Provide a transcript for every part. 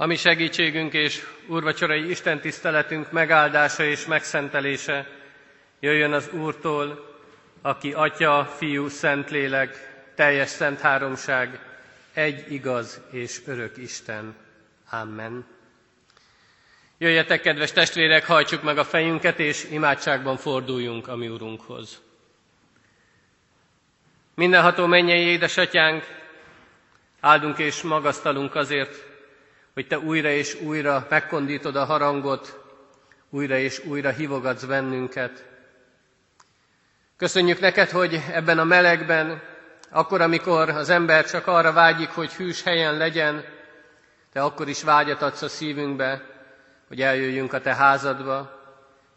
Ami segítségünk és úrvacsorai Isten tiszteletünk megáldása és megszentelése jöjjön az Úrtól, aki Atya, Fiú, Szentlélek, teljes szent háromság, egy igaz és örök Isten. Amen. Jöjjetek, kedves testvérek, hajtsuk meg a fejünket, és imádságban forduljunk a mi Urunkhoz. Mindenható mennyei édesatyánk, áldunk és magasztalunk azért, hogy Te újra és újra megkondítod a harangot, újra és újra hívogatsz bennünket. Köszönjük neked, hogy ebben a melegben, akkor, amikor az ember csak arra vágyik, hogy hűs helyen legyen, Te akkor is vágyat adsz a szívünkbe, hogy eljöjjünk a Te házadba,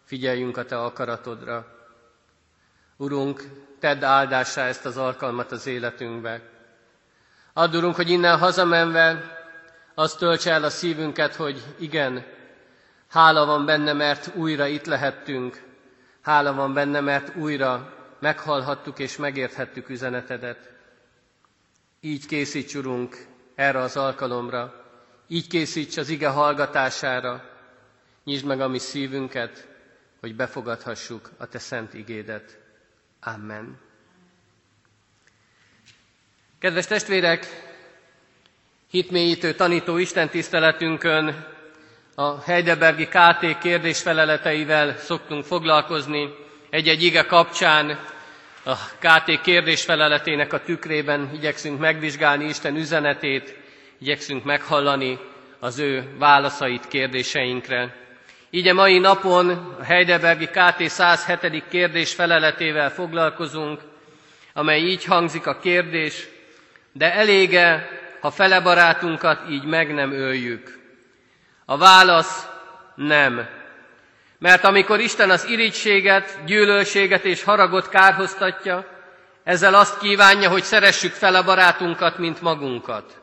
figyeljünk a Te akaratodra. Urunk, tedd áldásá ezt az alkalmat az életünkbe. Add, Urunk, hogy innen hazamenve azt töltse el a szívünket, hogy igen, hála van benne, mert újra itt lehettünk, hála van benne, mert újra meghallhattuk és megérthettük üzenetedet. Így készíts, Urunk, erre az alkalomra, így készíts az ige hallgatására, nyisd meg a mi szívünket, hogy befogadhassuk a Te szent igédet. Amen. Kedves testvérek, hitmélyítő tanító Isten tiszteletünkön a Heidelbergi KT kérdésfeleleteivel szoktunk foglalkozni. Egy-egy ige kapcsán a KT kérdésfeleletének a tükrében igyekszünk megvizsgálni Isten üzenetét, igyekszünk meghallani az ő válaszait kérdéseinkre. Így a mai napon a Heidelbergi KT 107. kérdés feleletével foglalkozunk, amely így hangzik a kérdés, de elége, ha fele barátunkat így meg nem öljük? A válasz nem. Mert amikor Isten az irigységet, gyűlölséget és haragot kárhoztatja, ezzel azt kívánja, hogy szeressük fel a barátunkat, mint magunkat.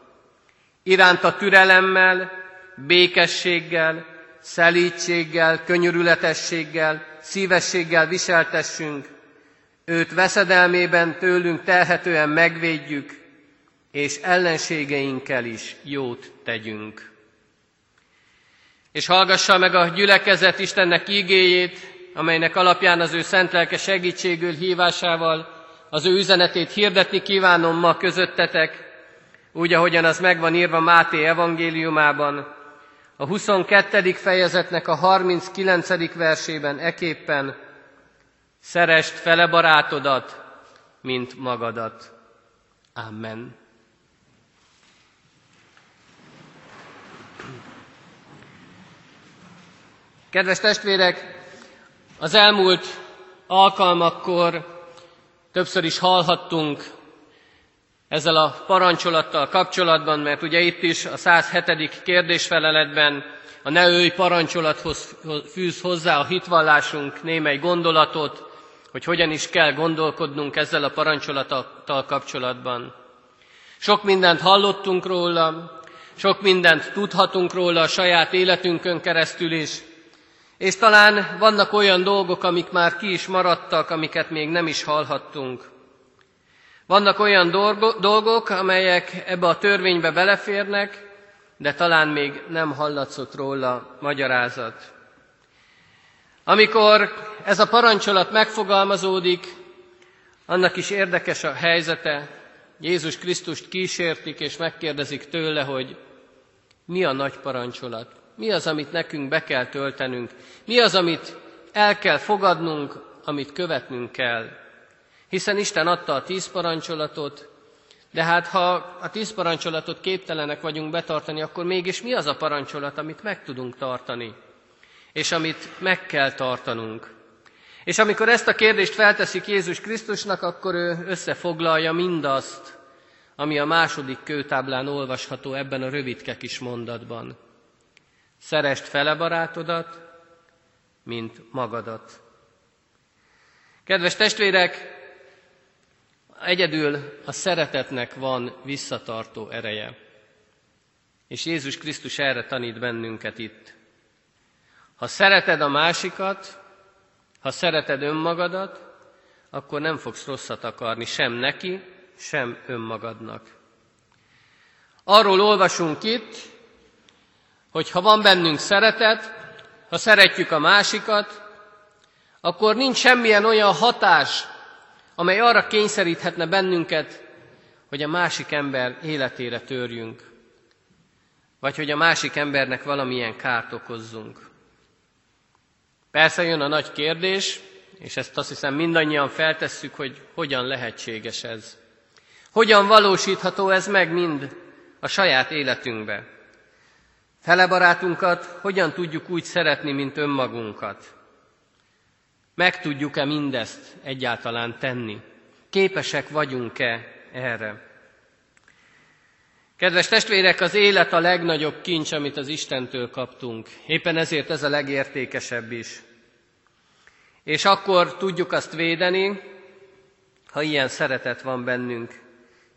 Iránta türelemmel, békességgel, szelítséggel, könyörületességgel, szívességgel viseltessünk, őt veszedelmében tőlünk telhetően megvédjük, és ellenségeinkkel is jót tegyünk. És hallgassa meg a gyülekezet Istennek ígéjét, amelynek alapján az ő szent lelke segítségül hívásával az ő üzenetét hirdetni kívánom ma közöttetek, úgy, ahogyan az megvan írva Máté evangéliumában, a 22. fejezetnek a 39. versében eképpen Szerest fele barátodat, mint magadat. Amen. Kedves testvérek, az elmúlt alkalmakkor többször is hallhattunk ezzel a parancsolattal kapcsolatban, mert ugye itt is a 107. kérdésfeleletben a ne őj parancsolathoz fűz hozzá a hitvallásunk némely gondolatot, hogy hogyan is kell gondolkodnunk ezzel a parancsolattal kapcsolatban. Sok mindent hallottunk róla, sok mindent tudhatunk róla a saját életünkön keresztül is, és talán vannak olyan dolgok, amik már ki is maradtak, amiket még nem is hallhattunk. Vannak olyan dolgok, amelyek ebbe a törvénybe beleférnek, de talán még nem hallatszott róla magyarázat. Amikor ez a parancsolat megfogalmazódik, annak is érdekes a helyzete. Jézus Krisztust kísértik, és megkérdezik tőle, hogy mi a nagy parancsolat, mi az, amit nekünk be kell töltenünk, mi az, amit el kell fogadnunk, amit követnünk kell. Hiszen Isten adta a tíz parancsolatot, de hát ha a tíz parancsolatot képtelenek vagyunk betartani, akkor mégis mi az a parancsolat, amit meg tudunk tartani, és amit meg kell tartanunk. És amikor ezt a kérdést felteszik Jézus Krisztusnak, akkor ő összefoglalja mindazt, ami a második kőtáblán olvasható ebben a rövidke kis mondatban. Szerest fele barátodat, mint magadat. Kedves testvérek, Egyedül a szeretetnek van visszatartó ereje. És Jézus Krisztus erre tanít bennünket itt. Ha szereted a másikat, ha szereted önmagadat, akkor nem fogsz rosszat akarni sem neki, sem önmagadnak. Arról olvasunk itt, hogy ha van bennünk szeretet, ha szeretjük a másikat, akkor nincs semmilyen olyan hatás, amely arra kényszeríthetne bennünket, hogy a másik ember életére törjünk, vagy hogy a másik embernek valamilyen kárt okozzunk. Persze jön a nagy kérdés, és ezt azt hiszem mindannyian feltesszük, hogy hogyan lehetséges ez. Hogyan valósítható ez meg mind a saját életünkbe. Fele barátunkat hogyan tudjuk úgy szeretni, mint önmagunkat? Meg tudjuk-e mindezt egyáltalán tenni? Képesek vagyunk-e erre? Kedves testvérek, az élet a legnagyobb kincs, amit az Istentől kaptunk. Éppen ezért ez a legértékesebb is. És akkor tudjuk azt védeni, ha ilyen szeretet van bennünk,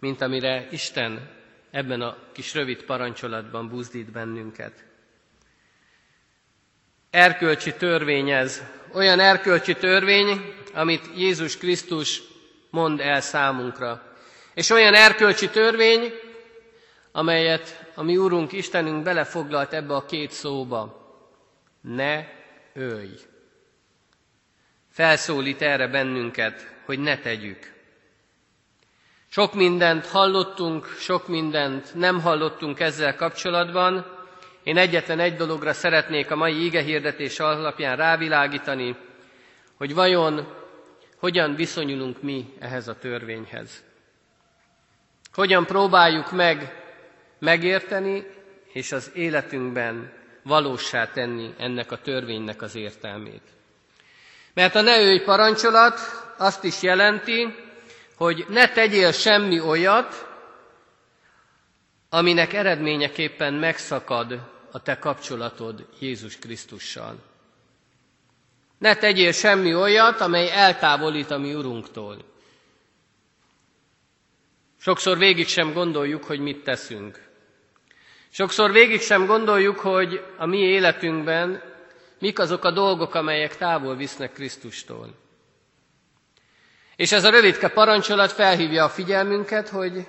mint amire Isten ebben a kis rövid parancsolatban buzdít bennünket. Erkölcsi törvény ez, olyan erkölcsi törvény, amit Jézus Krisztus mond el számunkra. És olyan erkölcsi törvény, amelyet a mi Úrunk Istenünk belefoglalt ebbe a két szóba. Ne ölj! Felszólít erre bennünket, hogy ne tegyük. Sok mindent hallottunk, sok mindent nem hallottunk ezzel kapcsolatban. Én egyetlen egy dologra szeretnék a mai hirdetés alapján rávilágítani, hogy vajon hogyan viszonyulunk mi ehhez a törvényhez. Hogyan próbáljuk meg megérteni és az életünkben valósá tenni ennek a törvénynek az értelmét. Mert a ne parancsolat azt is jelenti, hogy ne tegyél semmi olyat, aminek eredményeképpen megszakad a te kapcsolatod Jézus Krisztussal. Ne tegyél semmi olyat, amely eltávolít a mi Urunktól. Sokszor végig sem gondoljuk, hogy mit teszünk. Sokszor végig sem gondoljuk, hogy a mi életünkben mik azok a dolgok, amelyek távol visznek Krisztustól. És ez a rövidke parancsolat felhívja a figyelmünket, hogy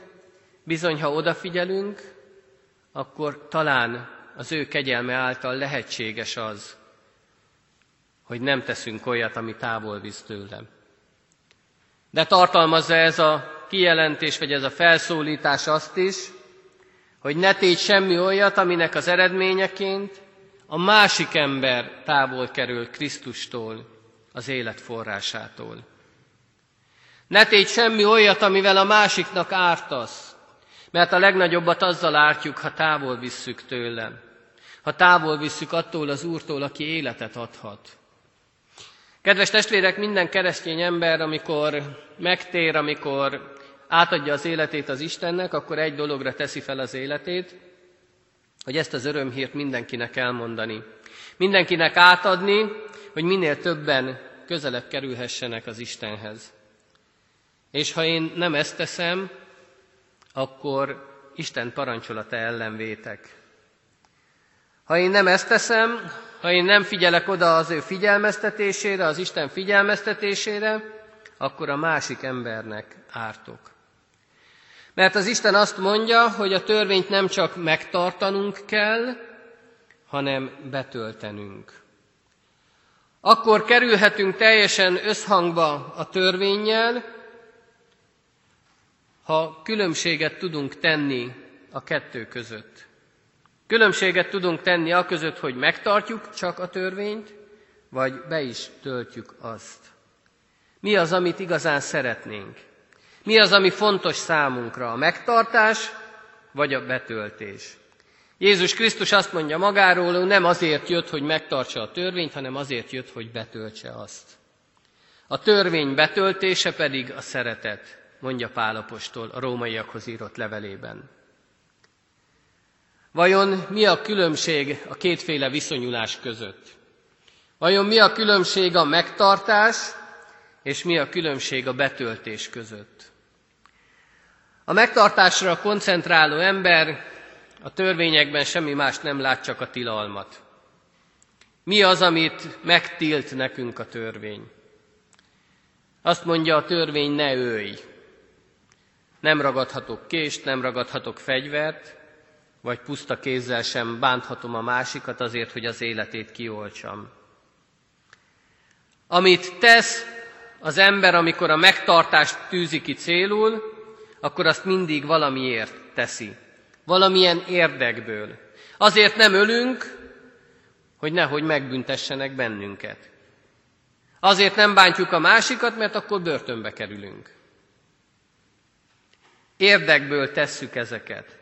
bizony, ha odafigyelünk, akkor talán az ő kegyelme által lehetséges az, hogy nem teszünk olyat, ami távol visz tőlem. De tartalmazza ez a kijelentés, vagy ez a felszólítás azt is, hogy ne tégy semmi olyat, aminek az eredményeként a másik ember távol kerül Krisztustól, az élet forrásától. Ne tégy semmi olyat, amivel a másiknak ártasz, mert a legnagyobbat azzal ártjuk, ha távol visszük tőlem, ha távol visszük attól az Úrtól, aki életet adhat. Kedves testvérek, minden keresztény ember, amikor megtér, amikor átadja az életét az Istennek, akkor egy dologra teszi fel az életét, hogy ezt az örömhírt mindenkinek elmondani. Mindenkinek átadni, hogy minél többen közelebb kerülhessenek az Istenhez. És ha én nem ezt teszem, akkor Isten parancsolata ellen vétek. Ha én nem ezt teszem, ha én nem figyelek oda az ő figyelmeztetésére, az Isten figyelmeztetésére, akkor a másik embernek ártok. Mert az Isten azt mondja, hogy a törvényt nem csak megtartanunk kell, hanem betöltenünk. Akkor kerülhetünk teljesen összhangba a törvényjel, ha különbséget tudunk tenni a kettő között. Különbséget tudunk tenni a között, hogy megtartjuk csak a törvényt, vagy be is töltjük azt. Mi az, amit igazán szeretnénk? Mi az, ami fontos számunkra? A megtartás, vagy a betöltés? Jézus Krisztus azt mondja magáról, ő nem azért jött, hogy megtartsa a törvényt, hanem azért jött, hogy betöltse azt. A törvény betöltése pedig a szeretet, mondja Pálapostól a rómaiakhoz írott levelében. Vajon mi a különbség a kétféle viszonyulás között? Vajon mi a különbség a megtartás és mi a különbség a betöltés között? A megtartásra koncentráló ember a törvényekben semmi más nem lát, csak a tilalmat. Mi az, amit megtilt nekünk a törvény? Azt mondja a törvény, ne ölj. Nem ragadhatok kést, nem ragadhatok fegyvert, vagy puszta kézzel sem bánthatom a másikat azért, hogy az életét kioltsam. Amit tesz az ember, amikor a megtartást tűzi ki célul, akkor azt mindig valamiért teszi. Valamilyen érdekből. Azért nem ölünk, hogy nehogy megbüntessenek bennünket. Azért nem bántjuk a másikat, mert akkor börtönbe kerülünk. Érdekből tesszük ezeket.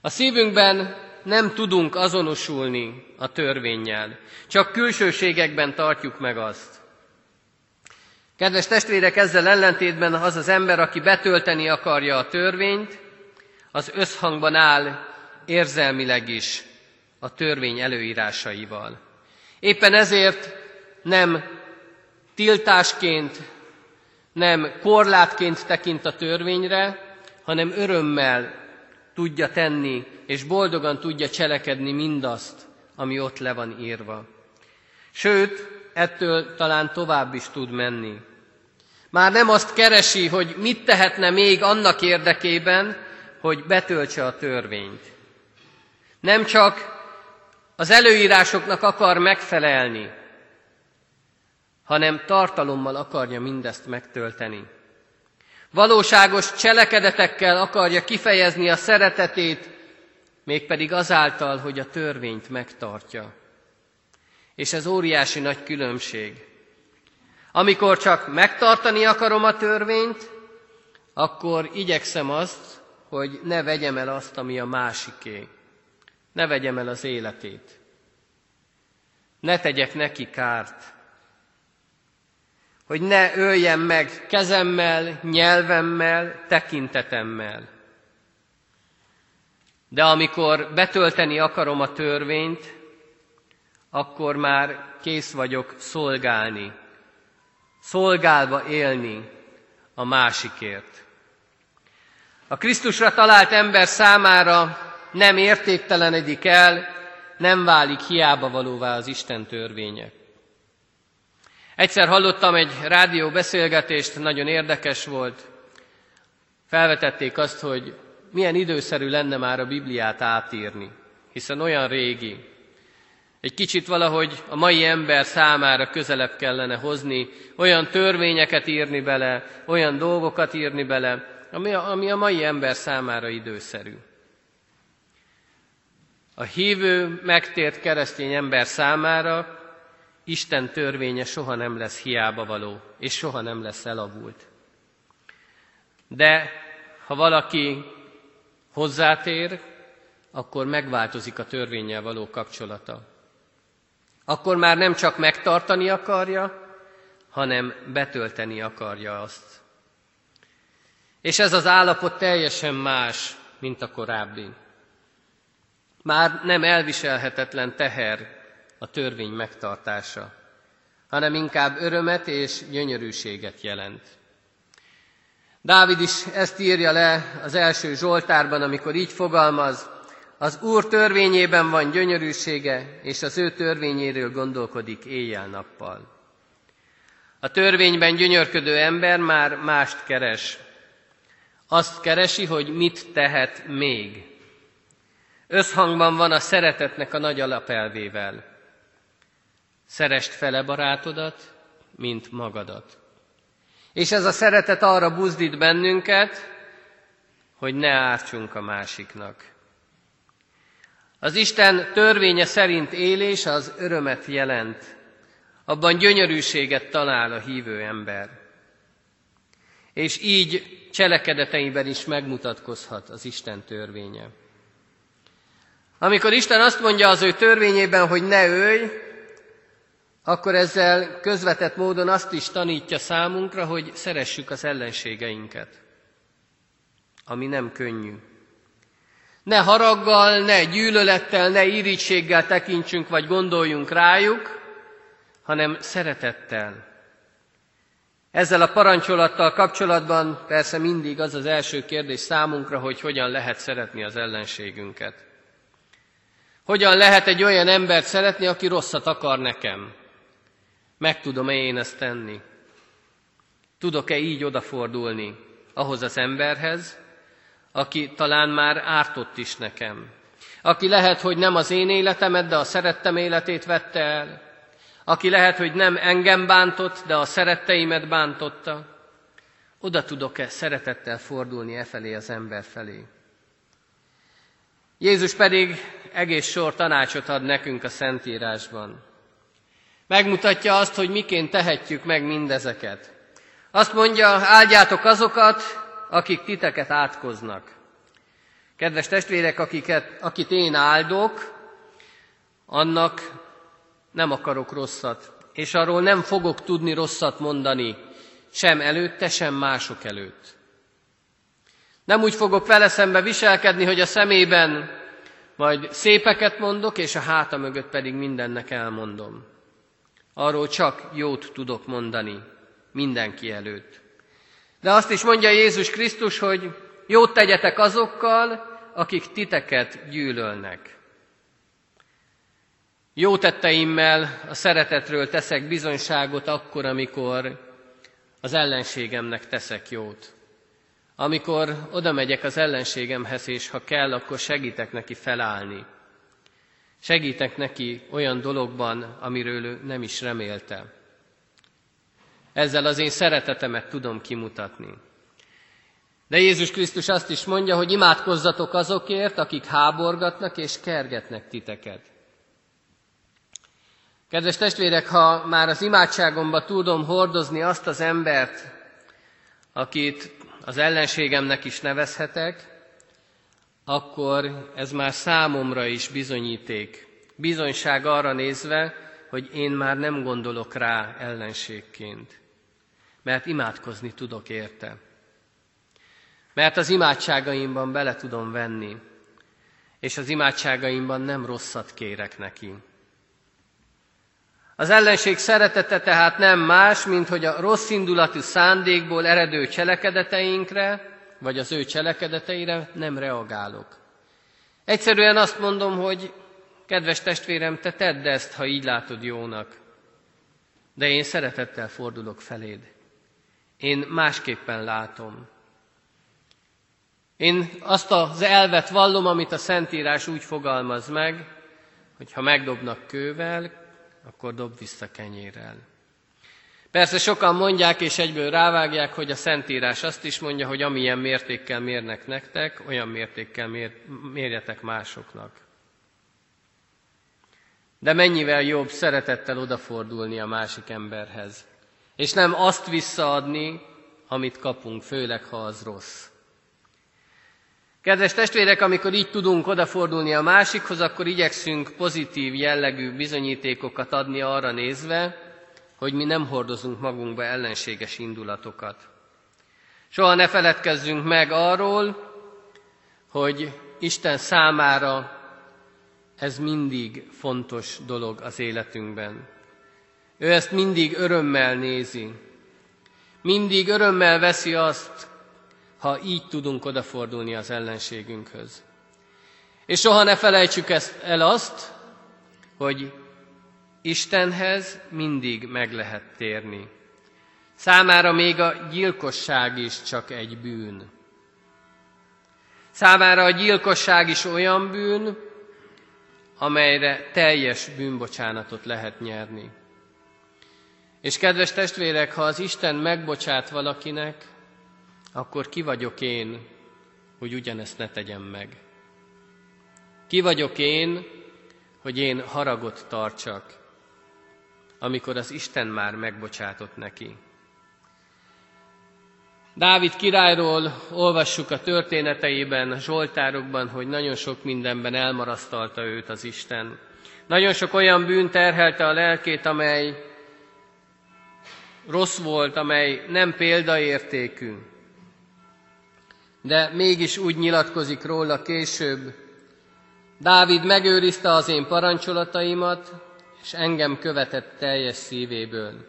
A szívünkben nem tudunk azonosulni a törvényjel, csak külsőségekben tartjuk meg azt. Kedves testvérek, ezzel ellentétben az az ember, aki betölteni akarja a törvényt, az összhangban áll érzelmileg is a törvény előírásaival. Éppen ezért nem tiltásként, nem korlátként tekint a törvényre, hanem örömmel tudja tenni, és boldogan tudja cselekedni mindazt, ami ott le van írva. Sőt, ettől talán tovább is tud menni. Már nem azt keresi, hogy mit tehetne még annak érdekében, hogy betöltse a törvényt. Nem csak az előírásoknak akar megfelelni, hanem tartalommal akarja mindezt megtölteni. Valóságos cselekedetekkel akarja kifejezni a szeretetét, mégpedig azáltal, hogy a törvényt megtartja. És ez óriási nagy különbség. Amikor csak megtartani akarom a törvényt, akkor igyekszem azt, hogy ne vegyem el azt, ami a másiké. Ne vegyem el az életét. Ne tegyek neki kárt hogy ne öljem meg kezemmel, nyelvemmel, tekintetemmel. De amikor betölteni akarom a törvényt, akkor már kész vagyok szolgálni, szolgálva élni a másikért. A Krisztusra talált ember számára nem értéktelenedik el, nem válik hiába valóvá az Isten törvények. Egyszer hallottam egy rádió beszélgetést, nagyon érdekes volt. Felvetették azt, hogy milyen időszerű lenne már a Bibliát átírni, hiszen olyan régi. Egy kicsit valahogy a mai ember számára közelebb kellene hozni, olyan törvényeket írni bele, olyan dolgokat írni bele, ami a, ami a mai ember számára időszerű. A hívő, megtért keresztény ember számára Isten törvénye soha nem lesz hiába való, és soha nem lesz elavult. De ha valaki hozzátér, akkor megváltozik a törvényel való kapcsolata. Akkor már nem csak megtartani akarja, hanem betölteni akarja azt. És ez az állapot teljesen más, mint a korábbi. Már nem elviselhetetlen teher a törvény megtartása, hanem inkább örömet és gyönyörűséget jelent. Dávid is ezt írja le az első Zsoltárban, amikor így fogalmaz, az Úr törvényében van gyönyörűsége, és az ő törvényéről gondolkodik éjjel-nappal. A törvényben gyönyörködő ember már mást keres. Azt keresi, hogy mit tehet még. Összhangban van a szeretetnek a nagy alapelvével. Szerest fele barátodat, mint magadat. És ez a szeretet arra buzdít bennünket, hogy ne ártsunk a másiknak. Az Isten törvénye szerint élés az örömet jelent, abban gyönyörűséget talál a hívő ember. És így cselekedeteiben is megmutatkozhat az Isten törvénye. Amikor Isten azt mondja az ő törvényében, hogy ne ölj, akkor ezzel közvetett módon azt is tanítja számunkra, hogy szeressük az ellenségeinket, ami nem könnyű. Ne haraggal, ne gyűlölettel, ne irítséggel tekintsünk vagy gondoljunk rájuk, hanem szeretettel. Ezzel a parancsolattal kapcsolatban persze mindig az az első kérdés számunkra, hogy hogyan lehet szeretni az ellenségünket. Hogyan lehet egy olyan embert szeretni, aki rosszat akar nekem? Meg tudom-e én ezt tenni? Tudok-e így odafordulni ahhoz az emberhez, aki talán már ártott is nekem, aki lehet, hogy nem az én életemet, de a szerettem életét vette el, aki lehet, hogy nem engem bántott, de a szeretteimet bántotta, oda tudok-e szeretettel fordulni e felé az ember felé. Jézus pedig egész sor tanácsot ad nekünk a Szentírásban. Megmutatja azt, hogy miként tehetjük meg mindezeket. Azt mondja, áldjátok azokat, akik titeket átkoznak. Kedves testvérek, akiket, akit én áldok, annak nem akarok rosszat, és arról nem fogok tudni rosszat mondani, sem előtte, sem mások előtt. Nem úgy fogok vele szembe viselkedni, hogy a szemében majd szépeket mondok, és a háta mögött pedig mindennek elmondom. Arról csak jót tudok mondani mindenki előtt. De azt is mondja Jézus Krisztus, hogy jót tegyetek azokkal, akik titeket gyűlölnek. Jó tetteimmel a szeretetről teszek bizonyságot akkor, amikor az ellenségemnek teszek jót. Amikor oda megyek az ellenségemhez, és ha kell, akkor segítek neki felállni. Segítek neki olyan dologban, amiről ő nem is remélte. Ezzel az én szeretetemet tudom kimutatni. De Jézus Krisztus azt is mondja, hogy imádkozzatok azokért, akik háborgatnak és kergetnek titeket. Kedves testvérek, ha már az imádságomba tudom hordozni azt az embert, akit az ellenségemnek is nevezhetek, akkor ez már számomra is bizonyíték. Bizonyság arra nézve, hogy én már nem gondolok rá ellenségként, mert imádkozni tudok érte. Mert az imádságaimban bele tudom venni, és az imádságaimban nem rosszat kérek neki. Az ellenség szeretete tehát nem más, mint hogy a rossz indulatú szándékból eredő cselekedeteinkre, vagy az ő cselekedeteire nem reagálok. Egyszerűen azt mondom, hogy kedves testvérem, te tedd ezt, ha így látod jónak. De én szeretettel fordulok feléd. Én másképpen látom. Én azt az elvet vallom, amit a Szentírás úgy fogalmaz meg, hogy ha megdobnak kővel, akkor dob vissza kenyérrel. Persze sokan mondják és egyből rávágják, hogy a Szentírás azt is mondja, hogy amilyen mértékkel mérnek nektek, olyan mértékkel mér, mérjetek másoknak. De mennyivel jobb szeretettel odafordulni a másik emberhez, és nem azt visszaadni, amit kapunk, főleg ha az rossz. Kedves testvérek, amikor így tudunk odafordulni a másikhoz, akkor igyekszünk pozitív jellegű bizonyítékokat adni arra nézve, hogy mi nem hordozunk magunkba ellenséges indulatokat. Soha ne feledkezzünk meg arról, hogy Isten számára ez mindig fontos dolog az életünkben. Ő ezt mindig örömmel nézi. Mindig örömmel veszi azt, ha így tudunk odafordulni az ellenségünkhöz. És soha ne felejtsük ezt el azt, hogy Istenhez mindig meg lehet térni. Számára még a gyilkosság is csak egy bűn. Számára a gyilkosság is olyan bűn, amelyre teljes bűnbocsánatot lehet nyerni. És kedves testvérek, ha az Isten megbocsát valakinek, akkor ki vagyok én, hogy ugyanezt ne tegyem meg? Ki vagyok én, hogy én haragot tartsak, amikor az Isten már megbocsátott neki? Dávid királyról olvassuk a történeteiben, a Zsoltárokban, hogy nagyon sok mindenben elmarasztalta őt az Isten. Nagyon sok olyan bűn terhelte a lelkét, amely rossz volt, amely nem példaértékű de mégis úgy nyilatkozik róla később, Dávid megőrizte az én parancsolataimat, és engem követett teljes szívéből.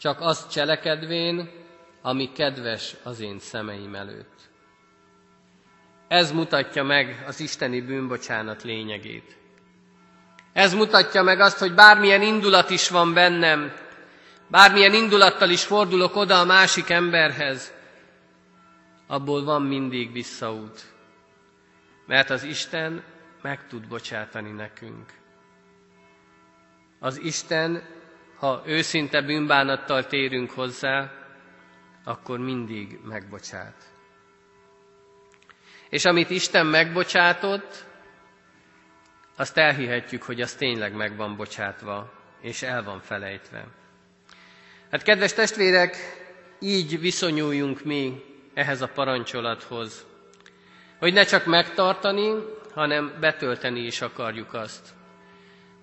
Csak azt cselekedvén, ami kedves az én szemeim előtt. Ez mutatja meg az isteni bűnbocsánat lényegét. Ez mutatja meg azt, hogy bármilyen indulat is van bennem, bármilyen indulattal is fordulok oda a másik emberhez, abból van mindig visszaút. Mert az Isten meg tud bocsátani nekünk. Az Isten, ha őszinte bűnbánattal térünk hozzá, akkor mindig megbocsát. És amit Isten megbocsátott, azt elhihetjük, hogy az tényleg meg van bocsátva, és el van felejtve. Hát kedves testvérek, így viszonyuljunk mi ehhez a parancsolathoz, hogy ne csak megtartani, hanem betölteni is akarjuk azt.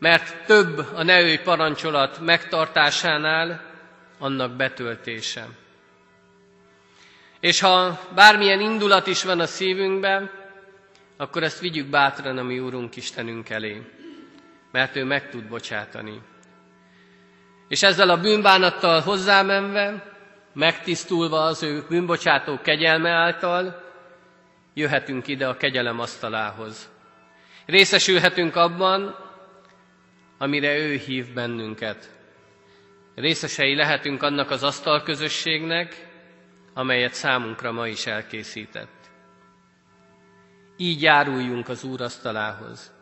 Mert több a neői parancsolat megtartásánál annak betöltése. És ha bármilyen indulat is van a szívünkben, akkor ezt vigyük bátran a mi Úrunk Istenünk elé, mert ő meg tud bocsátani. És ezzel a bűnbánattal hozzámenve, megtisztulva az ő bűnbocsátó kegyelme által, jöhetünk ide a kegyelem asztalához. Részesülhetünk abban, amire ő hív bennünket. Részesei lehetünk annak az asztalközösségnek, amelyet számunkra ma is elkészített. Így járuljunk az Úr asztalához.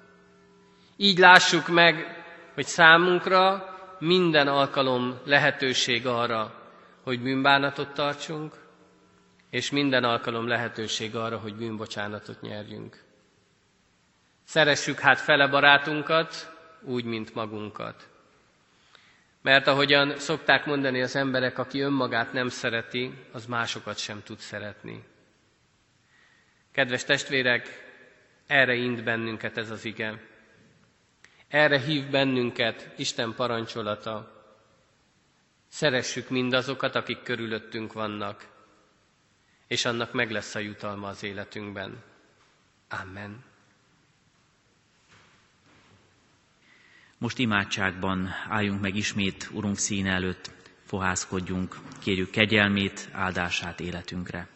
Így lássuk meg, hogy számunkra minden alkalom lehetőség arra, hogy bűnbánatot tartsunk, és minden alkalom lehetőség arra, hogy bűnbocsánatot nyerjünk. Szeressük hát fele barátunkat, úgy, mint magunkat. Mert ahogyan szokták mondani az emberek, aki önmagát nem szereti, az másokat sem tud szeretni. Kedves testvérek, erre int bennünket ez az ige. Erre hív bennünket Isten parancsolata. Szeressük mindazokat, akik körülöttünk vannak, és annak meg lesz a jutalma az életünkben. Amen. Most imádságban álljunk meg ismét Urunk színe előtt, fohászkodjunk, kérjük kegyelmét, áldását életünkre.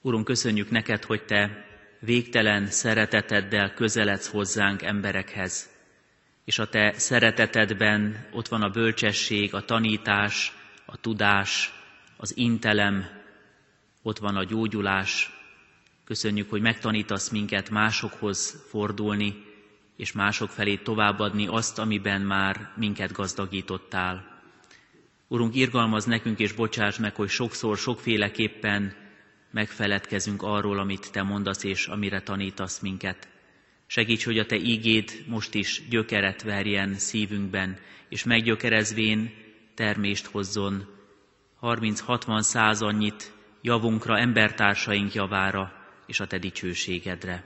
Urunk, köszönjük neked, hogy Te végtelen szereteteddel közeledsz hozzánk emberekhez, és a Te szeretetedben ott van a bölcsesség, a tanítás, a tudás, az intelem, ott van a gyógyulás, Köszönjük, hogy megtanítasz minket másokhoz fordulni, és mások felé továbbadni azt, amiben már minket gazdagítottál. Urunk, irgalmaz nekünk, és bocsáss meg, hogy sokszor, sokféleképpen megfeledkezünk arról, amit Te mondasz, és amire tanítasz minket. Segíts, hogy a Te ígéd most is gyökeret verjen szívünkben, és meggyökerezvén termést hozzon, 30-60 száz annyit javunkra, embertársaink javára, és a Te dicsőségedre.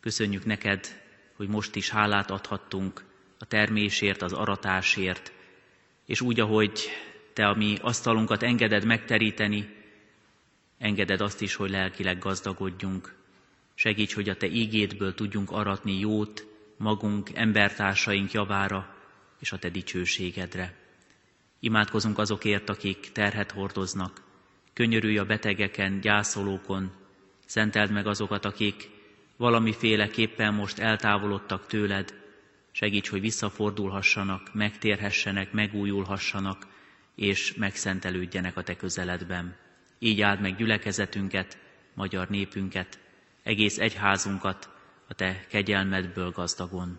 Köszönjük neked, hogy most is hálát adhattunk a termésért, az aratásért, és úgy, ahogy Te a mi asztalunkat engeded megteríteni, engeded azt is, hogy lelkileg gazdagodjunk. Segíts, hogy a Te ígédből tudjunk aratni jót magunk, embertársaink javára és a Te dicsőségedre. Imádkozunk azokért, akik terhet hordoznak, könyörülj a betegeken, gyászolókon, Szenteld meg azokat, akik valamiféleképpen most eltávolodtak tőled, segíts, hogy visszafordulhassanak, megtérhessenek, megújulhassanak, és megszentelődjenek a Te közeledben. Így áld meg gyülekezetünket, magyar népünket, egész egyházunkat a Te kegyelmedből gazdagon.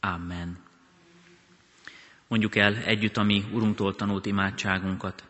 Amen. Mondjuk el együtt a mi Urunktól tanult imádságunkat.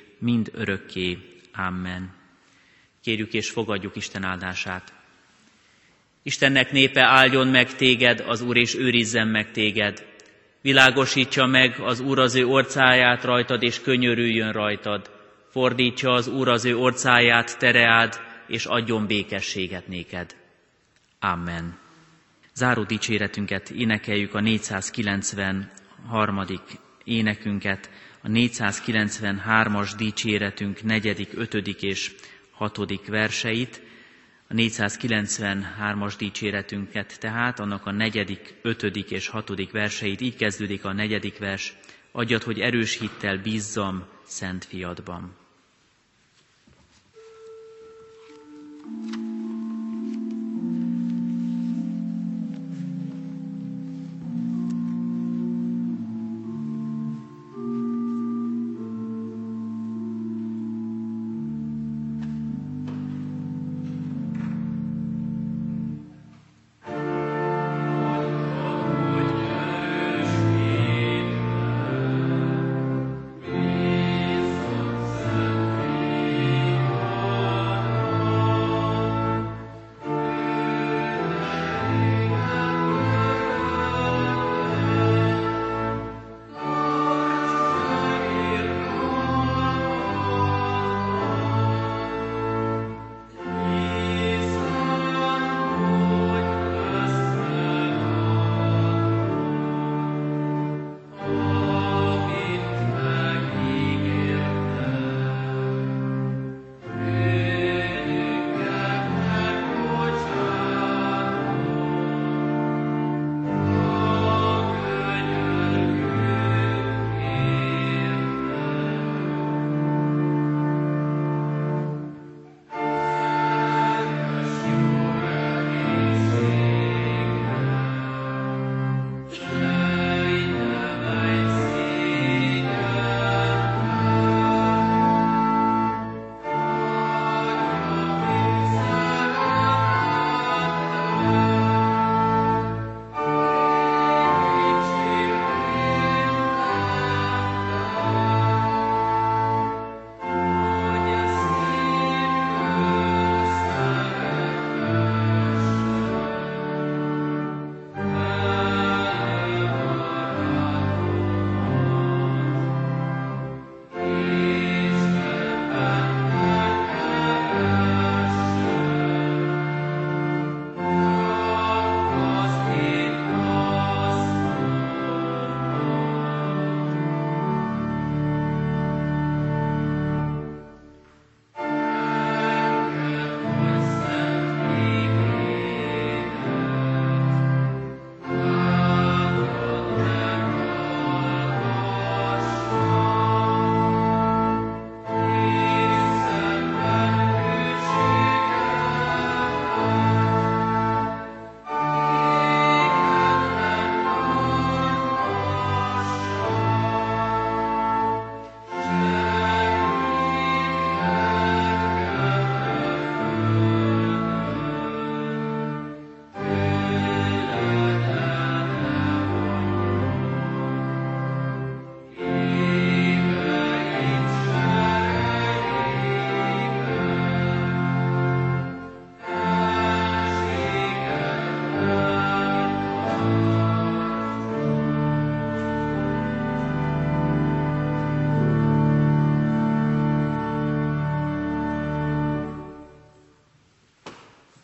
mind örökké. Amen. Kérjük és fogadjuk Isten áldását. Istennek népe áldjon meg téged, az Úr, és őrizzen meg téged. Világosítsa meg az Úr az ő orcáját rajtad, és könyörüljön rajtad. Fordítsa az Úr az ő orcáját tereád, és adjon békességet néked. Amen. Záró dicséretünket énekeljük a 493. énekünket, a 493-as dicséretünk negyedik, ötödik és hatodik verseit, a 493-as dicséretünket tehát, annak a negyedik, ötödik és hatodik verseit, így kezdődik a negyedik vers, adjat, hogy erős hittel bízzam szent fiadban. thank you